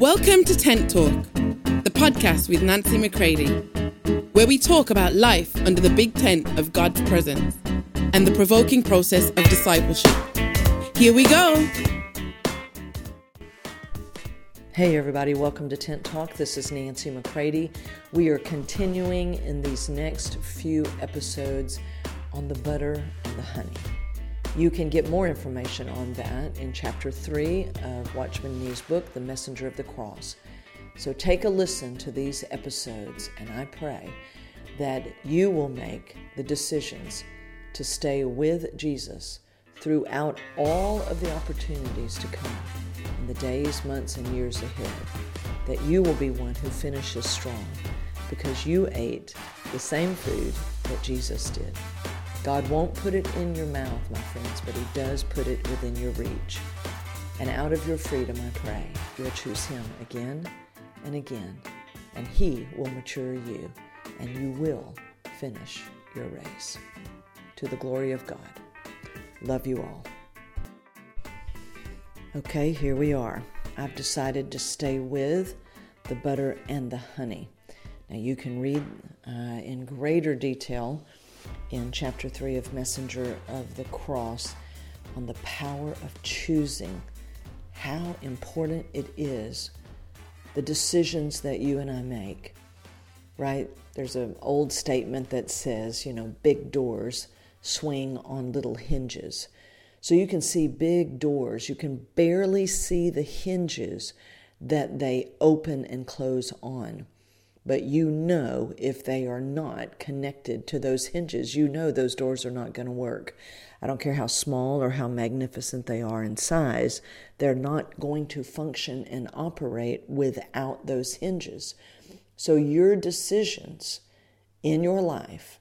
Welcome to Tent Talk, the podcast with Nancy McCready, where we talk about life under the big tent of God's presence and the provoking process of discipleship. Here we go. Hey, everybody, welcome to Tent Talk. This is Nancy McCready. We are continuing in these next few episodes on the butter and the honey. You can get more information on that in chapter 3 of Watchman Nee's book, The Messenger of the Cross. So take a listen to these episodes, and I pray that you will make the decisions to stay with Jesus throughout all of the opportunities to come in the days, months, and years ahead. That you will be one who finishes strong because you ate the same food that Jesus did. God won't put it in your mouth, my friends, but He does put it within your reach. And out of your freedom, I pray, you'll choose Him again and again, and He will mature you, and you will finish your race. To the glory of God. Love you all. Okay, here we are. I've decided to stay with the butter and the honey. Now, you can read uh, in greater detail in chapter 3 of Messenger of the Cross on the power of choosing, how important it is, the decisions that you and I make, right? There's an old statement that says, you know, big doors swing on little hinges. So you can see big doors, you can barely see the hinges that they open and close on but you know if they are not connected to those hinges, you know those doors are not going to work. I don't care how small or how magnificent they are in size, they're not going to function and operate without those hinges. So, your decisions in your life,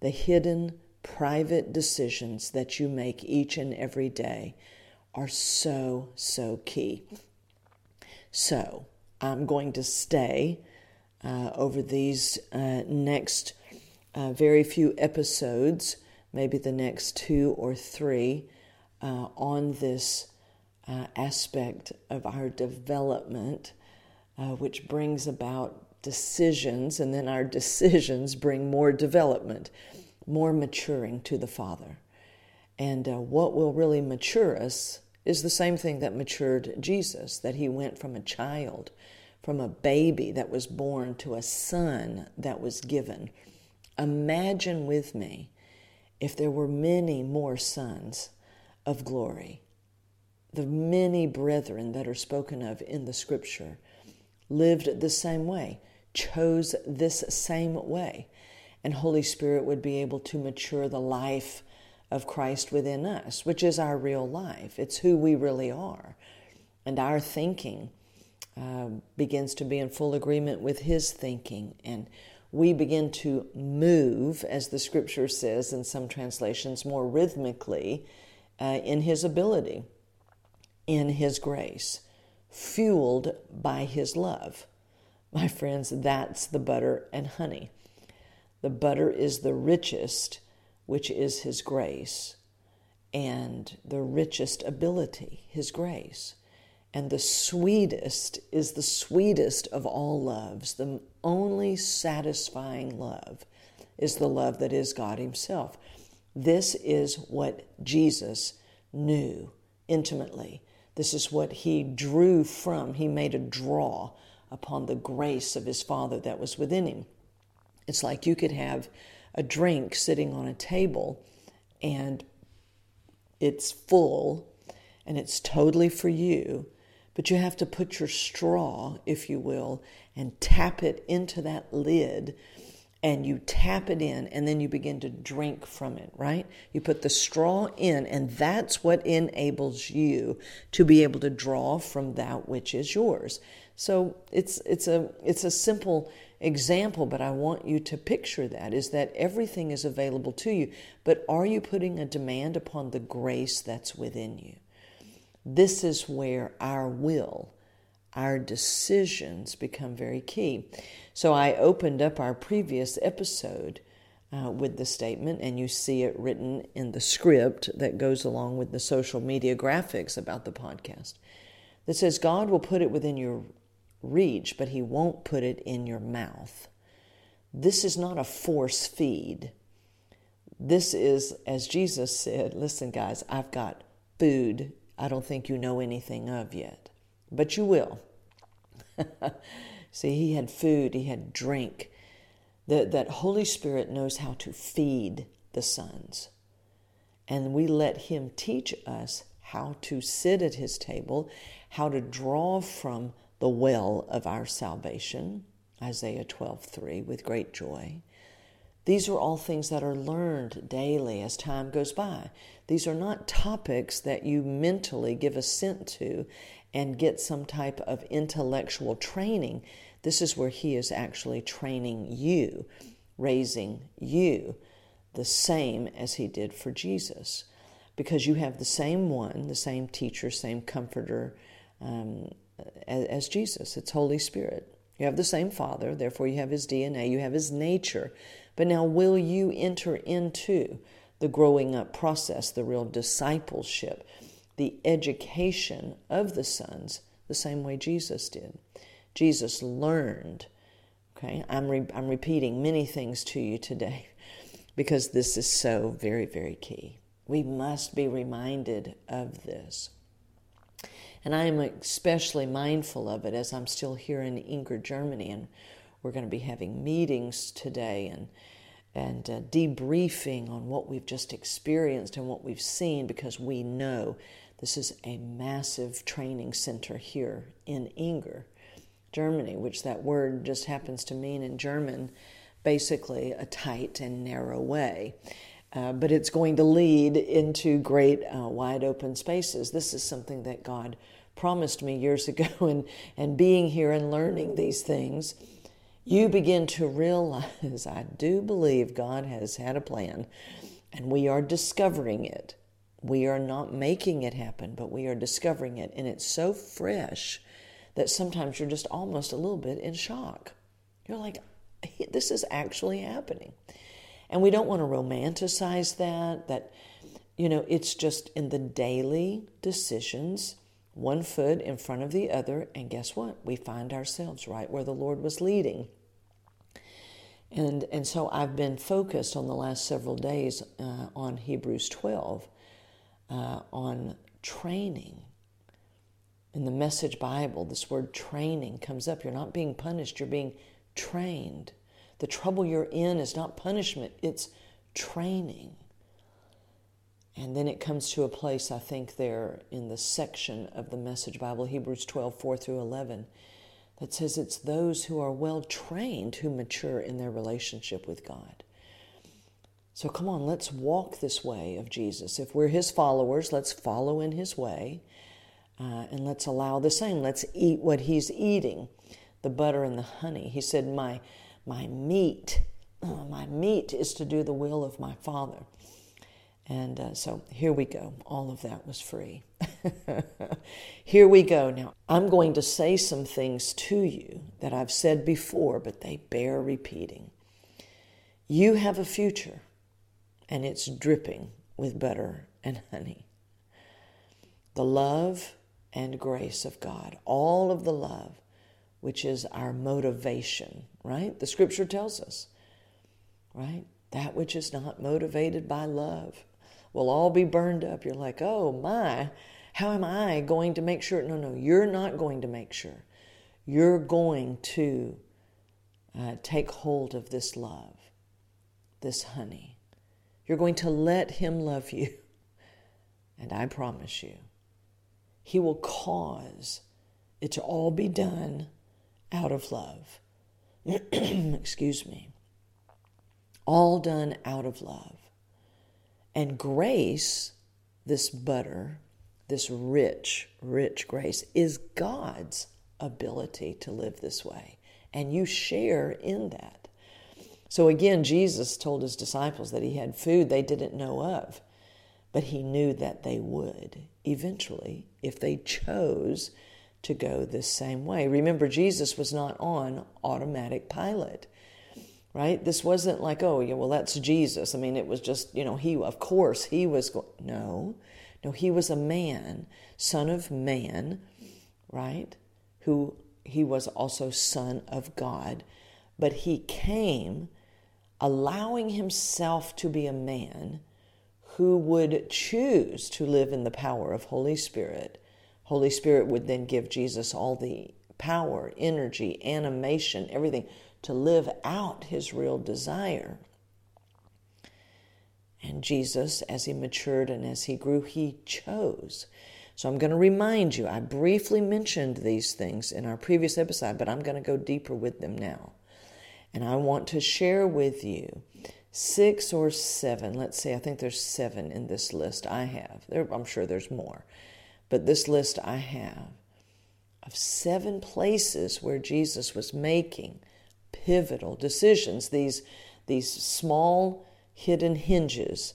the hidden, private decisions that you make each and every day, are so, so key. So, I'm going to stay uh, over these uh, next uh, very few episodes, maybe the next two or three, uh, on this uh, aspect of our development, which brings about decisions, and then our decisions bring more development, more maturing to the Father. And what will really mature us is the same thing that matured Jesus, that he went from a child from a baby that was born to a son that was given. Imagine with me if there were many more sons of glory. The many brethren that are spoken of in the scripture lived the same way, chose this same way, and Holy Spirit would be able to mature the life of Christ within us, which is our real life. It's who we really are. And our thinking uh, begins to be in full agreement with his thinking. And we begin to move, as the scripture says in some translations, more rhythmically uh, in his ability, in his grace, fueled by his love. My friends, that's the butter and honey. The butter is the richest, which is his grace, and the richest ability, his grace. And the sweetest is the sweetest of all loves. The only satisfying love is the love that is God Himself. This is what Jesus knew intimately. This is what He drew from. He made a draw upon the grace of His Father that was within Him. It's like you could have a drink sitting on a table and it's full and it's totally for you but you have to put your straw, if you will, and tap it into that lid. And you tap it in, and then you begin to drink from it, right? You put the straw in, and that's what enables you to be able to draw from that which is yours. So it's it's a it's a simple example, but I want you to picture that is that everything is available to you, but are you putting a demand upon the grace that's within you? This is where our will, our decisions become very key. So I opened up our previous episode uh, with the statement, and you see it written in the script that goes along with the social media graphics about the podcast that says God will put it within your reach, but He won't put it in your mouth. This is not a force feed. This is, as Jesus said, listen, guys, I've got food I don't think you know anything of yet, but you will. See, he had food, he had drink. That, that Holy Spirit knows how to feed the sons. And we let him teach us how to sit at his table, how to draw from the well of our salvation, Isaiah 12:3 with great joy. These are all things that are learned daily as time goes by. These are not topics that you mentally give assent to and get some type of intellectual training. This is where He is actually training you, raising you the same as He did for Jesus. Because you have the same one, the same teacher, same comforter um, as, as Jesus. It's Holy Spirit. You have the same Father, therefore, you have His DNA, you have His nature. But now, will you enter into the growing up process, the real discipleship, the education of the sons, the same way Jesus did? Jesus learned. Okay, I'm, re- I'm repeating many things to you today because this is so very, very key. We must be reminded of this. And I am especially mindful of it as I'm still here in Engers, Germany, and we're going to be having meetings today and and uh, debriefing on what we've just experienced and what we've seen because we know this is a massive training center here in Engers, Germany, which that word just happens to mean in German basically a tight and narrow way. Uh, but it's going to lead into great uh, wide open spaces. This is something that God promised me years ago, and, and being here and learning these things, you begin to realize I do believe God has had a plan, and we are discovering it. We are not making it happen, but we are discovering it, and it's so fresh that sometimes you're just almost a little bit in shock. You're like, this is actually happening. And we don't want to romanticize that, that, you know, it's just in the daily decisions, one foot in front of the other, and guess what? We find ourselves right where the Lord was leading. And, and so I've been focused on the last several days uh, on Hebrews 12, uh, on training. In the Message Bible, this word training comes up. You're not being punished, you're being trained. The trouble you're in is not punishment, it's training. And then it comes to a place, I think, there in the section of the Message Bible, Hebrews 12, 4 through 11, that says it's those who are well trained who mature in their relationship with God. So come on, let's walk this way of Jesus. If we're his followers, let's follow in his way uh, and let's allow the same. Let's eat what he's eating the butter and the honey. He said, My my meat, uh, my meat is to do the will of my Father. And uh, so here we go. All of that was free. here we go. Now, I'm going to say some things to you that I've said before, but they bear repeating. You have a future, and it's dripping with butter and honey. The love and grace of God, all of the love, which is our motivation, right? The scripture tells us, right? That which is not motivated by love will all be burned up. You're like, oh my, how am I going to make sure? No, no, you're not going to make sure. You're going to uh, take hold of this love, this honey. You're going to let Him love you. And I promise you, He will cause it to all be done out of love. Excuse me. All done out of love. And grace, this butter, this rich, rich grace, is God's ability to live this way. And you share in that. So again, Jesus told his disciples that he had food they didn't know of, but he knew that they would eventually if they chose to go this same way. Remember, Jesus was not on automatic pilot, right? This wasn't like, oh, yeah, well, that's Jesus. I mean, it was just, you know, he, of course, he was, go- no, no, he was a man, son of man, right? Who he was also Son of God, but he came allowing himself to be a man who would choose to live in the power of Holy Spirit. Holy Spirit would then give Jesus all the power, energy, animation, everything to live out his real desire. And Jesus, as he matured and as he grew, he chose. So I'm going to remind you, I briefly mentioned these things in our previous episode, but I'm going to go deeper with them now. And I want to share with you six or seven, let's say, I think there's seven in this list I have. There, I'm sure there's more. But this list I have of seven places where Jesus was making pivotal decisions, these, these small hidden hinges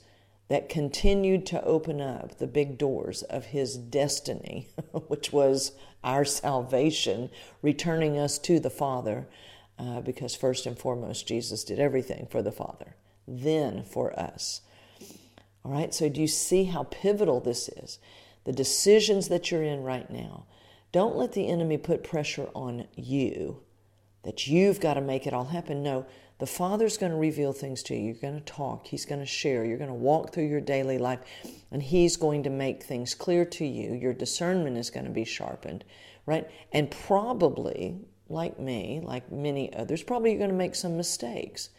that continued to open up the big doors of his destiny, which was our salvation, returning us to the Father, uh, because first and foremost, Jesus did everything for the Father, then for us. All right, so do you see how pivotal this is? The decisions that you're in right now. Don't let the enemy put pressure on you that you've got to make it all happen. No, the Father's going to reveal things to you. You're going to talk. He's going to share. You're going to walk through your daily life, and He's going to make things clear to you. Your discernment is going to be sharpened, right? And probably, like me, like many others, probably you're going to make some mistakes.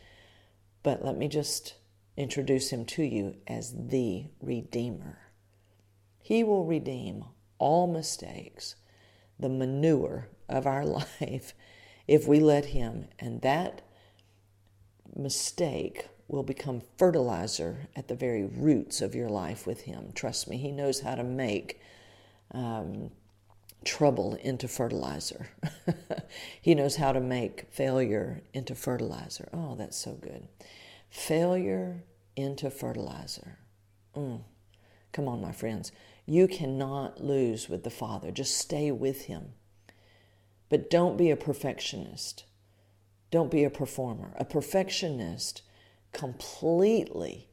But let me just introduce Him to you as the Redeemer. He will redeem all mistakes, the manure of our life, if we let Him. And that mistake will become fertilizer at the very roots of your life with Him. Trust me, He knows how to make um, trouble into fertilizer. he knows how to make failure into fertilizer. Oh, that's so good. Failure into fertilizer. Mm. Come on, my friends. You cannot lose with the Father. Just stay with Him. But don't be a perfectionist. Don't be a performer. A perfectionist completely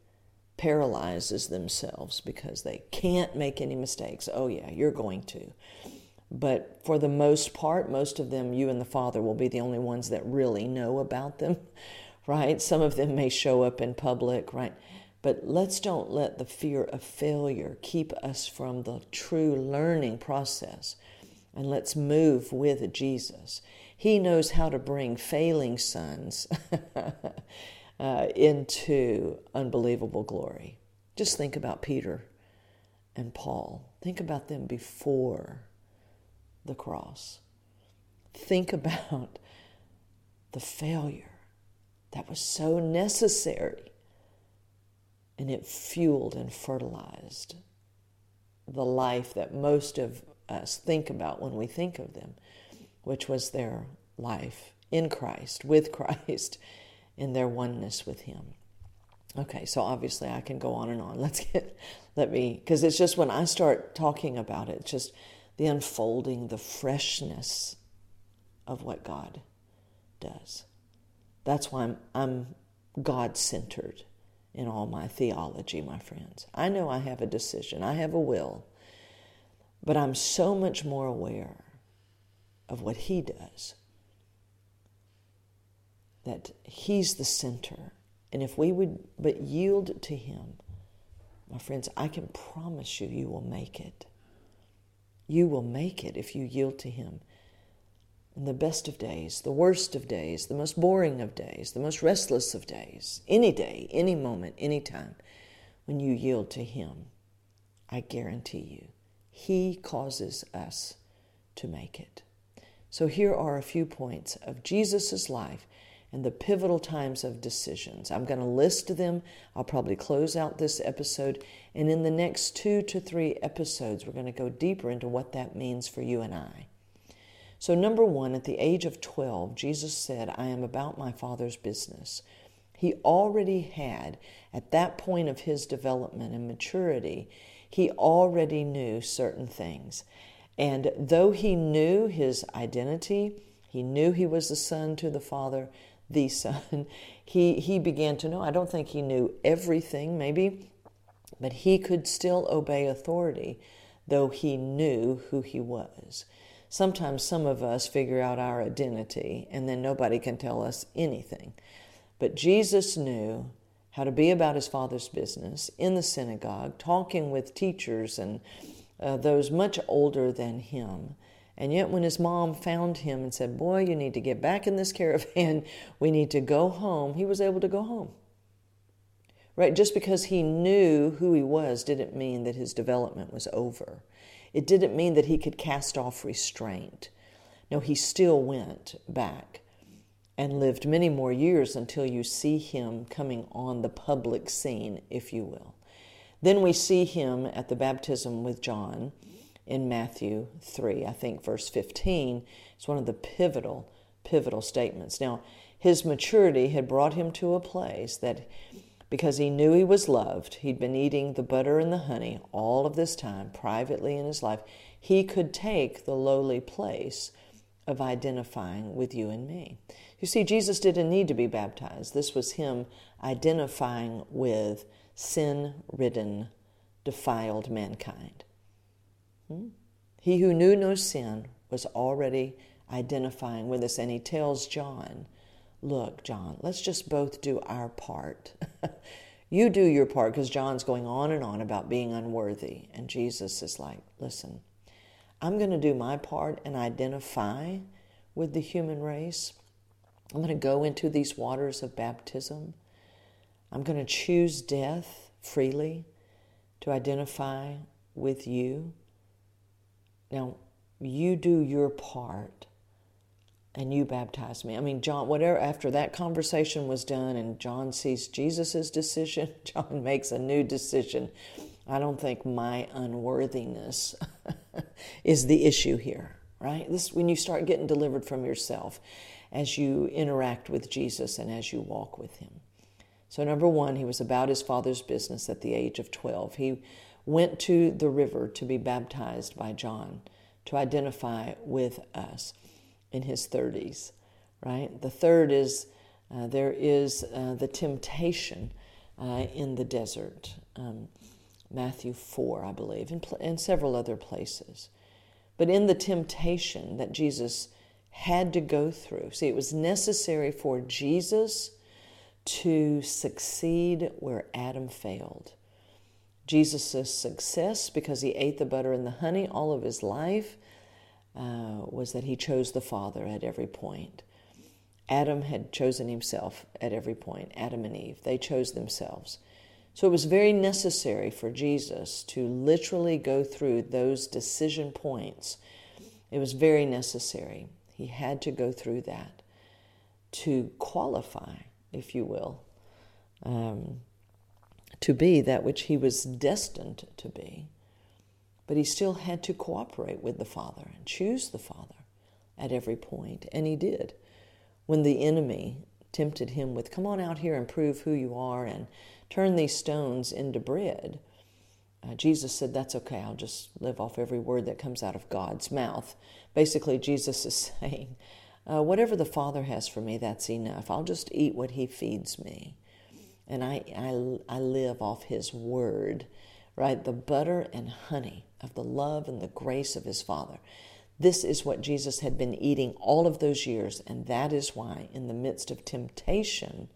paralyzes themselves because they can't make any mistakes. Oh, yeah, you're going to. But for the most part, most of them, you and the Father will be the only ones that really know about them, right? Some of them may show up in public, right? But let's don't let the fear of failure keep us from the true learning process. And let's move with Jesus. He knows how to bring failing sons uh, into unbelievable glory. Just think about Peter and Paul. Think about them before the cross. Think about the failure that was so necessary, and it fueled and fertilized the life that most of us think about when we think of them which was their life in Christ, with Christ, in their oneness with Him. Okay, so obviously I can go on and on. Let's get, let me, because it's just when I start talking about it, just the unfolding, the freshness of what God does. That's why I'm, I'm God centered in all my theology, my friends. I know I have a decision, I have a will, but I'm so much more aware of what He does. That He's the center. And if we would but yield to Him, my friends, I can promise you, you will make it. You will make it if you yield to Him. In the best of days, the worst of days, the most boring of days, the most restless of days, any day, any moment, any time, when you yield to Him, I guarantee you, He causes us to make it. So here are a few points of Jesus' life and the pivotal times of decisions. I'm going to list them. I'll probably close out this episode. And in the next two to three episodes, we're going to go deeper into what that means for you and I. So, number one, at the age of 12, Jesus said, I am about my Father's business. He already had, at that point of his development and maturity, he already knew certain things. And though he knew his identity, he knew he was the son to the Father, the Son, he, he began to know. I don't think he knew everything, maybe, but he could still obey authority, though he knew who he was. sometimes some of us figure out our identity and then nobody can tell us anything. But Jesus knew how to be about his father's business in the synagogue, talking with teachers and uh, those much older than him. And yet, when his mom found him and said, Boy, you need to get back in this caravan, we need to go home, he was able to go home. Right? Just because he knew who he was didn't mean that his development was over. It didn't mean that he could cast off restraint. No, he still went back and lived many more years until you see him coming on the public scene, if you will. Then we see him at the baptism with John in Matthew 3, I think verse 15. It's one of the pivotal, pivotal statements. Now, his maturity had brought him to a place that because he knew he was loved, he'd been eating the butter and the honey all of this time privately in his life, he could take the lowly place of identifying with you and me. You see, Jesus didn't need to be baptized. This was him identifying with sin ridden, defiled mankind. Hmm? He who knew no sin was already identifying with us, and he tells John, Look, John, let's just both do our part. you do your part because John's going on and on about being unworthy. And Jesus is like, Listen, I'm going to do my part and identify with the human race. I'm going to go into these waters of baptism. I'm going to choose death freely to identify with you. Now, you do your part and you baptize me. I mean, John, whatever, after that conversation was done and John sees Jesus' decision, John makes a new decision. I don't think my unworthiness is the issue here, right? This when you start getting delivered from yourself as you interact with Jesus and as you walk with him. So, number one, he was about his father's business at the age of 12. He went to the river to be baptized by John to identify with us in his 30s, right? The third is uh, there is uh, the temptation uh, in the desert, um, Matthew 4, I believe, and, pl- and several other places. But in the temptation that Jesus had to go through, see, it was necessary for Jesus to succeed where Adam failed. Jesus' success, because he ate the butter and the honey all of his life, uh, was that he chose the Father at every point. Adam had chosen himself at every point, Adam and Eve. They chose themselves. So it was very necessary for Jesus to literally go through those decision points. It was very necessary. He had to go through that to qualify, if you will, um, to be that which he was destined to be. But he still had to cooperate with the Father and choose the Father at every point, and he did. When the enemy tempted him with, Come on out here and prove who you are and turn these stones into bread, uh, Jesus said, That's okay, I'll just live off every word that comes out of God's mouth. Basically, Jesus is saying, uh, Whatever the Father has for me, that's enough. I'll just eat what He feeds me. And I, I, I live off His word, right? The butter and honey of the love and the grace of his Father. This is what Jesus had been eating all of those years, and that is why, in the midst of temptation,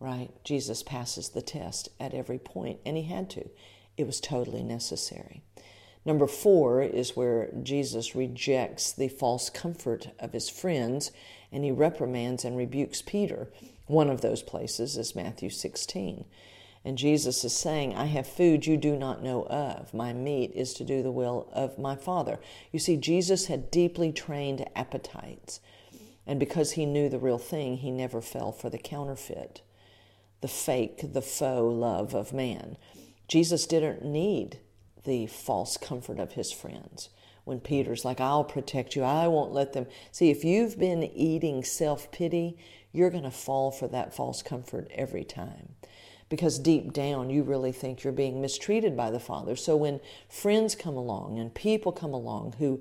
right, Jesus passes the test at every point, and he had to. It was totally necessary. Number four is where Jesus rejects the false comfort of his friends and he reprimands and rebukes Peter. One of those places is Matthew 16. And Jesus is saying, I have food you do not know of. My meat is to do the will of my Father. You see, Jesus had deeply trained appetites. And because he knew the real thing, he never fell for the counterfeit, the fake, the faux love of man. Jesus didn't need the false comfort of his friends. When Peter's like, I'll protect you, I won't let them. See, if you've been eating self pity, you're going to fall for that false comfort every time because deep down you really think you're being mistreated by the Father. So when friends come along and people come along who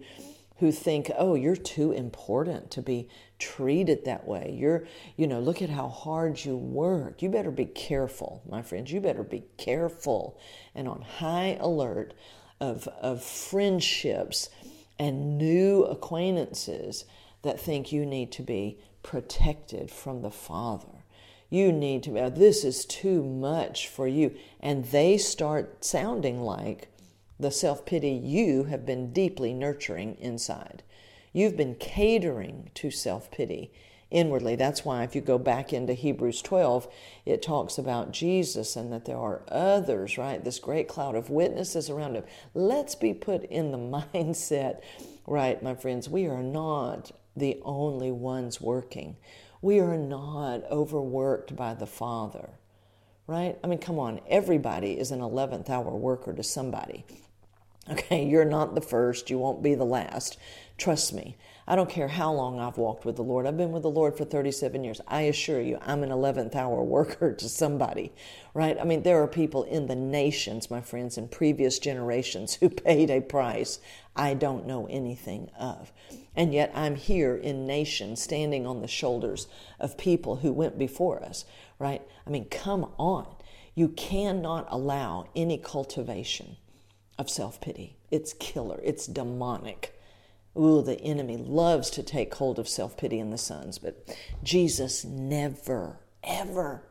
who think, "Oh, you're too important to be treated that way. You're, you know, look at how hard you work. You better be careful, my friends. You better be careful and on high alert of of friendships and new acquaintances that think you need to be protected from the Father. You need to be, this is too much for you. And they start sounding like the self pity you have been deeply nurturing inside. You've been catering to self pity inwardly. That's why, if you go back into Hebrews 12, it talks about Jesus and that there are others, right? This great cloud of witnesses around him. Let's be put in the mindset, right, my friends? We are not the only ones working. We are not overworked by the Father, right? I mean, come on, everybody is an 11th hour worker to somebody. Okay, you're not the first, you won't be the last. Trust me. I don't care how long I've walked with the Lord. I've been with the Lord for 37 years. I assure you, I'm an 11th hour worker to somebody, right? I mean, there are people in the nations, my friends, in previous generations who paid a price I don't know anything of. And yet I'm here in nations standing on the shoulders of people who went before us, right? I mean, come on. You cannot allow any cultivation of self pity. It's killer, it's demonic. Ooh, the enemy loves to take hold of self pity in the sons, but Jesus never, ever,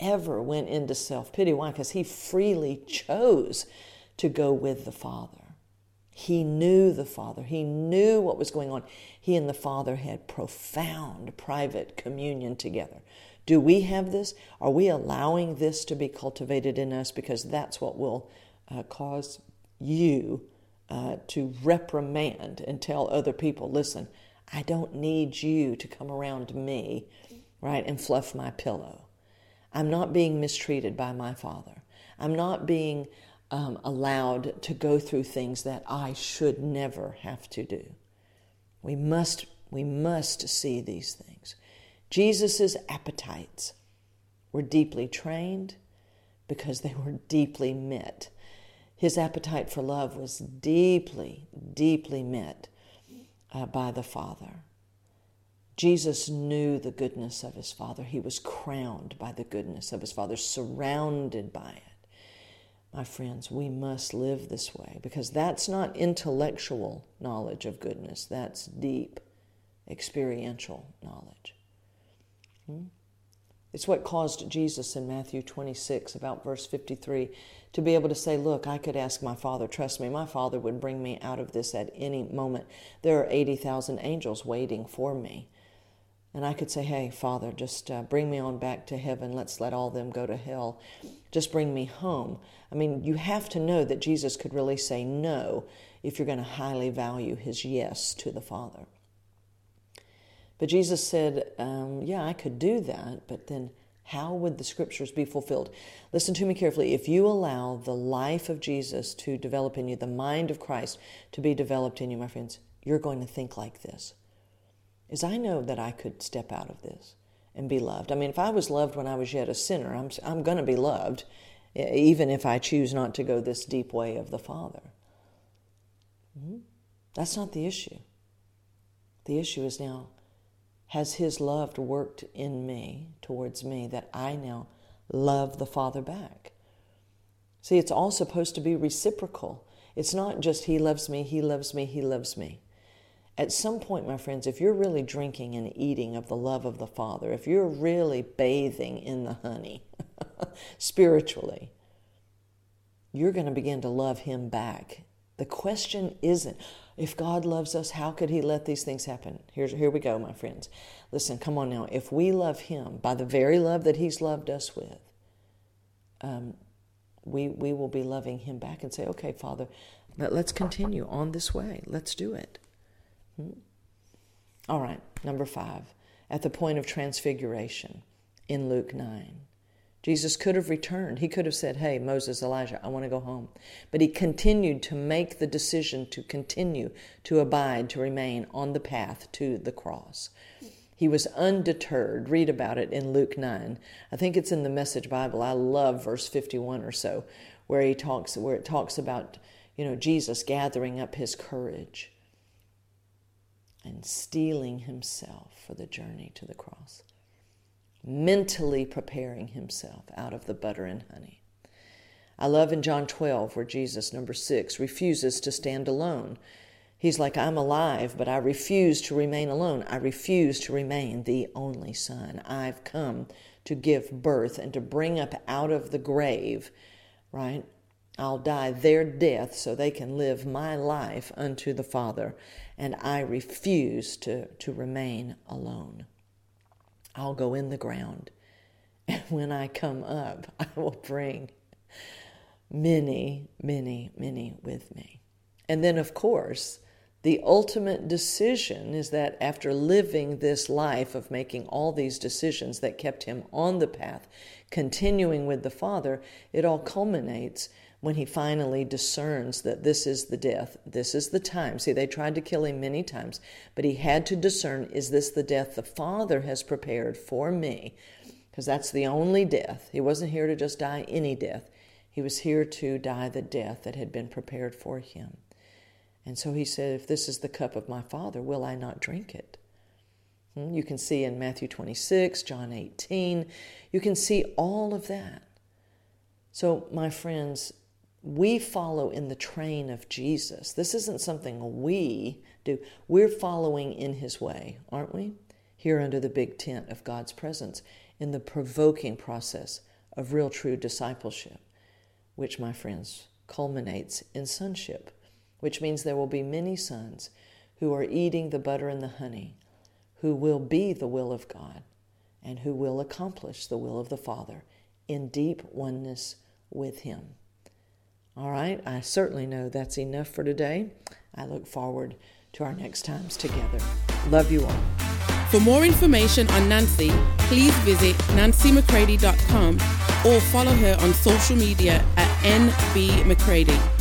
ever went into self pity. Why? Because he freely chose to go with the Father. He knew the Father, he knew what was going on. He and the Father had profound private communion together. Do we have this? Are we allowing this to be cultivated in us? Because that's what will uh, cause you uh, to reprimand and tell other people, listen, I don't need you to come around me, right, and fluff my pillow. I'm not being mistreated by my father. I'm not being um, allowed to go through things that I should never have to do. We must, we must see these things. Jesus' appetites were deeply trained because they were deeply met his appetite for love was deeply, deeply met uh, by the Father. Jesus knew the goodness of his Father. He was crowned by the goodness of his Father, surrounded by it. My friends, we must live this way because that's not intellectual knowledge of goodness, that's deep experiential knowledge. Hmm? It's what caused Jesus in Matthew 26, about verse 53, to be able to say, Look, I could ask my Father, trust me, my Father would bring me out of this at any moment. There are 80,000 angels waiting for me. And I could say, Hey, Father, just uh, bring me on back to heaven. Let's let all them go to hell. Just bring me home. I mean, you have to know that Jesus could really say no if you're going to highly value his yes to the Father. But Jesus said, um, Yeah, I could do that, but then how would the scriptures be fulfilled? Listen to me carefully. If you allow the life of Jesus to develop in you, the mind of Christ to be developed in you, my friends, you're going to think like this. Is I know that I could step out of this and be loved. I mean, if I was loved when I was yet a sinner, I'm, I'm going to be loved, even if I choose not to go this deep way of the Father. Mm-hmm. That's not the issue. The issue is now has His love worked in me, towards me, that I now love the Father back? See, it's all supposed to be reciprocal. It's not just He loves me, He loves me, He loves me. At some point, my friends, if you're really drinking and eating of the love of the Father, if you're really bathing in the honey spiritually, you're going to begin to love Him back. The question isn't, if God loves us, how could He let these things happen? Here's, here we go, my friends. Listen, come on now. If we love Him by the very love that He's loved us with, um, we, we will be loving Him back and say, okay, Father, let, us continue on this way. Let's do it. Hmm? All right, number five, at the point of transfiguration in Luke 9. Jesus could have returned. He could have said, Hey, Moses, Elijah, I want to go home. But he continued to make the decision to continue to abide, to remain on the path to the cross. He was undeterred. Read about it in Luke 9. I think it's in the Message Bible. I love verse 51 or so, where he talks where it talks about, you know, Jesus gathering up his courage and steeling himself for the journey to the cross mentally preparing himself out of the butter and honey. I love in John 12 where Jesus, number six, refuses to stand alone. He's like, I'm alive, but I refuse to remain alone. I refuse to remain the only son. I've come to give birth and to bring up out of the grave, right? I'll die their death so they can live my life unto the Father, and I refuse to, to remain alone. I'll go in the ground, and when I come up, I will bring many, many, many with me. And then, of course, the ultimate decision is that after living this life of making all these decisions that kept him on the path, continuing with the Father, it all culminates when he finally discerns that this is the death, this is the time. See, they tried to kill him many times, but he had to discern is this the death the Father has prepared for me? Because that's the only death. He wasn't here to just die any death, he was here to die the death that had been prepared for him. And so he said, If this is the cup of my Father, will I not drink it? Hmm, you can see in Matthew 26, John 18, you can see all of that. So, my friends, we follow in the train of Jesus. This isn't something we do. We're following in his way, aren't we? Here under the big tent of God's presence in the provoking process of real true discipleship, which, my friends, culminates in sonship which means there will be many sons who are eating the butter and the honey, who will be the will of God, and who will accomplish the will of the Father in deep oneness with Him. All right, I certainly know that's enough for today. I look forward to our next times together. Love you all. For more information on Nancy, please visit nancymccready.com or follow her on social media at nbmccready.